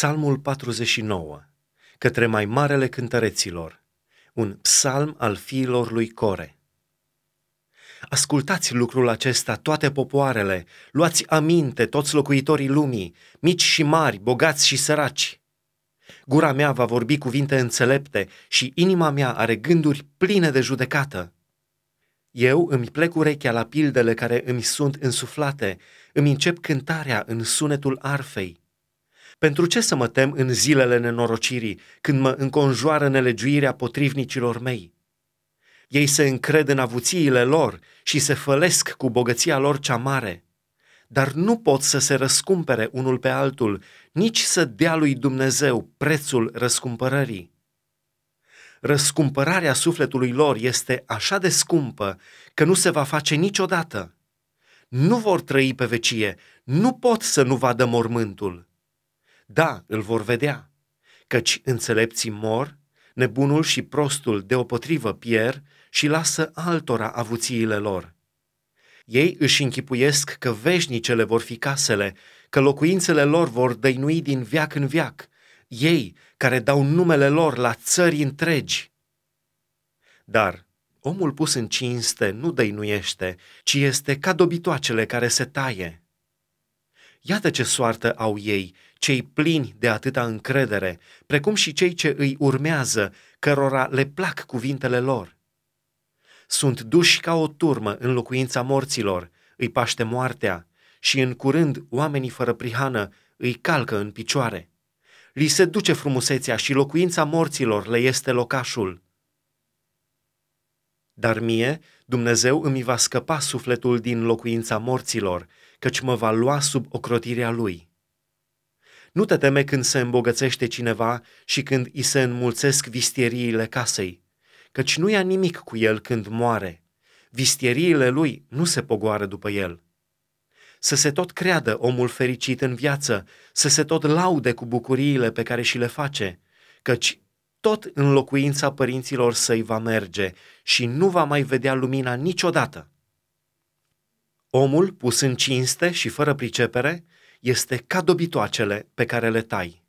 Psalmul 49, către mai marele cântăreților, un psalm al fiilor lui Core. Ascultați lucrul acesta, toate popoarele, luați aminte, toți locuitorii lumii, mici și mari, bogați și săraci. Gura mea va vorbi cuvinte înțelepte și inima mea are gânduri pline de judecată. Eu îmi plec urechea la pildele care îmi sunt însuflate, îmi încep cântarea în sunetul arfei. Pentru ce să mă tem în zilele nenorocirii, când mă înconjoară nelegiuirea potrivnicilor mei? Ei se încred în avuțiile lor și se fălesc cu bogăția lor cea mare, dar nu pot să se răscumpere unul pe altul, nici să dea lui Dumnezeu prețul răscumpărării. Răscumpărarea sufletului lor este așa de scumpă că nu se va face niciodată. Nu vor trăi pe vecie, nu pot să nu vadă mormântul da, îl vor vedea, căci înțelepții mor, nebunul și prostul deopotrivă pier și lasă altora avuțiile lor. Ei își închipuiesc că veșnicele vor fi casele, că locuințele lor vor dăinui din viac în viac, ei care dau numele lor la țări întregi. Dar omul pus în cinste nu dăinuiește, ci este ca dobitoacele care se taie. Iată ce soartă au ei, cei plini de atâta încredere, precum și cei ce îi urmează, cărora le plac cuvintele lor. Sunt duși ca o turmă în locuința morților, îi paște moartea și în curând oamenii fără prihană îi calcă în picioare. Li se duce frumusețea și locuința morților le este locașul. Dar mie, Dumnezeu îmi va scăpa sufletul din locuința morților, căci mă va lua sub ocrotirea lui. Nu te teme când se îmbogățește cineva și când îi se înmulțesc vistieriile casei, căci nu ia nimic cu el când moare. Vistieriile lui nu se pogoară după el. Să se tot creadă omul fericit în viață, să se tot laude cu bucuriile pe care și le face, căci tot în locuința părinților săi va merge și nu va mai vedea lumina niciodată. Omul pus în cinste și fără pricepere este ca dobitoacele pe care le tai.